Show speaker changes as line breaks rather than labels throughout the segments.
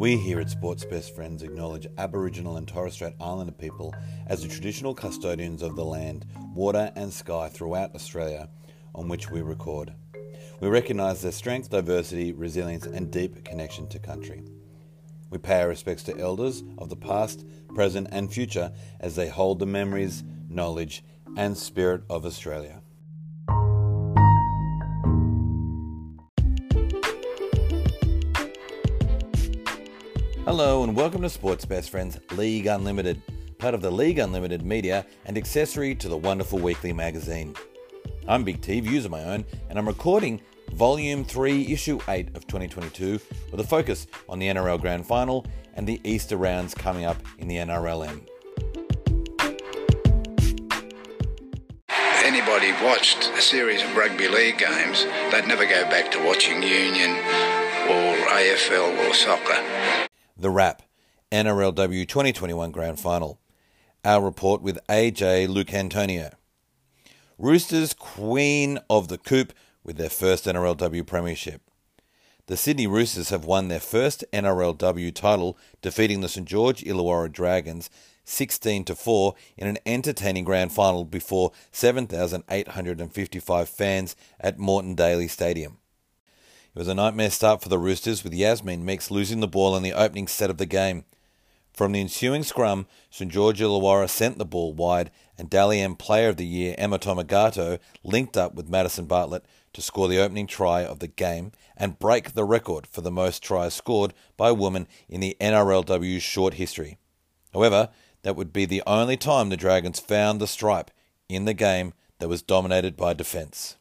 We here at Sports Best Friends acknowledge Aboriginal and Torres Strait Islander people as the traditional custodians of the land, water, and sky throughout Australia on which we record. We recognise their strength, diversity, resilience, and deep connection to country. We pay our respects to elders of the past, present, and future as they hold the memories, knowledge, and spirit of Australia. Hello, and welcome to Sports Best Friends League Unlimited, part of the League Unlimited media and accessory to the wonderful weekly magazine. I'm Big T, views of my own, and I'm recording Volume 3, Issue 8 of 2022 with a focus on the NRL Grand Final and the Easter rounds coming up in the NRLM.
anybody watched a series of rugby league games, they'd never go back to watching Union or AFL or soccer.
The Wrap, NRLW 2021 Grand Final. Our report with AJ Luke Antonio. Roosters Queen of the Coop with their first NRLW Premiership. The Sydney Roosters have won their first NRLW title, defeating the St George Illawarra Dragons 16 to 4 in an entertaining grand final before 7,855 fans at Moreton Daily Stadium. It was a nightmare start for the Roosters, with Yasmin Meakes losing the ball in the opening set of the game. From the ensuing scrum, St George Illawarra sent the ball wide, and Dally M Player of the Year Emma Tonegato linked up with Madison Bartlett to score the opening try of the game and break the record for the most tries scored by a woman in the NRLW's short history. However, that would be the only time the Dragons found the stripe in the game that was dominated by defence.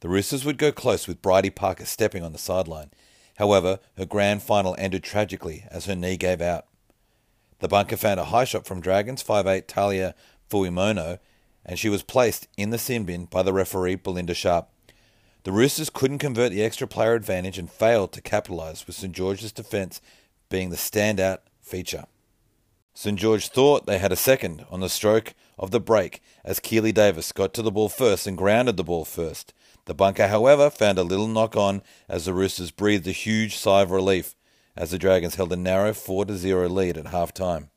The Roosters would go close with Bridie Parker stepping on the sideline. However, her grand final ended tragically as her knee gave out. The bunker found a high shot from Dragons 5'8 Taliah Fuimaono, and she was placed in the sin bin by the referee Belinda Sharpe. The Roosters couldn't convert the extra player advantage and failed to capitalise, with St George's defence being the standout feature. St George thought they had a second on the stroke of the break as Keeley Davis got to the ball first and grounded the ball first. The bunker, however, found a little knock on as the Roosters breathed a huge sigh of relief as the Dragons held a narrow 4 0 lead at half time.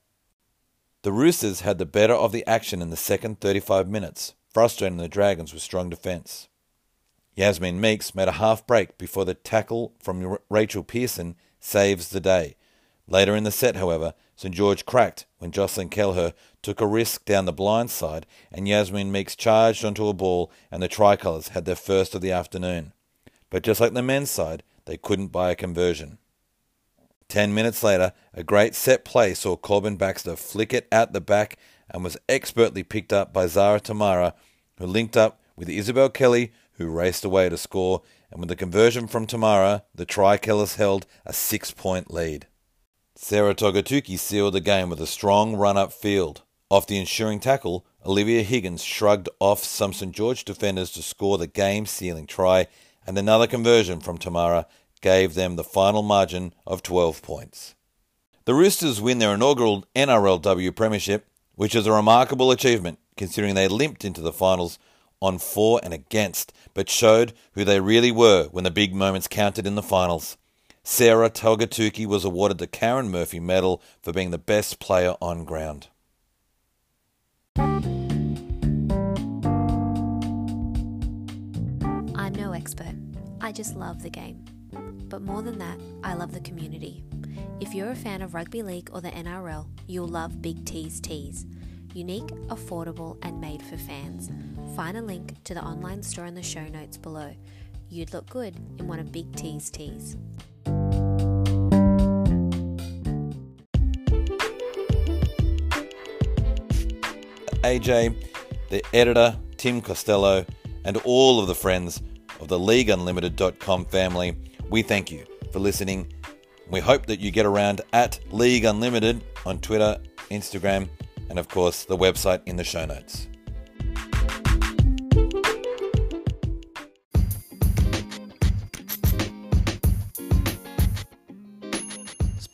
The Roosters had the better of the action in the second 35 minutes, frustrating the Dragons with strong defence. Yasmin Meakes made a half break before the tackle from Rachel Pearson saves the day. Later in the set, however, St George cracked when Jocelyn Kelleher took a risk down the blind side and Yasmin Meakes charged onto a ball and the Tricolours had their first of the afternoon. But just like the men's side, they couldn't buy a conversion. Ten minutes later, a great set play saw Corban Baxter flick it out the back and was expertly picked up by Zahara Temara, who linked up with Isabelle Kelly, who raced away to score, and with the conversion from Temara, the Tricolours held a six point lead. Sarah Togatuki sealed the game with a strong run up field. Off the ensuing tackle, Olivia Higgins shrugged off some St George defenders to score the game sealing try, and another conversion from Temara gave them the final margin of 12 points. The Roosters win their inaugural NRLW Premiership, which is a remarkable achievement considering they limped into the finals on for and against, but showed who they really were when the big moments counted in the finals. Sarah Togatuki was awarded the Karyn Murphy Medal for being the best player on ground.
I'm no expert. I just love the game. But more than that, I love the community. If you're a fan of rugby league or the NRL, you'll love Big T's Tees. Unique, affordable, and made for fans. Find a link to the online store in the show notes below. You'd look good in one of Big T's tees.
AJ, the editor, Tim Costello, and all of the friends of the LeagueUnlimited.com family, we thank you for listening. We hope that you get around at League Unlimited on Twitter, Instagram, and of course the website in the show notes.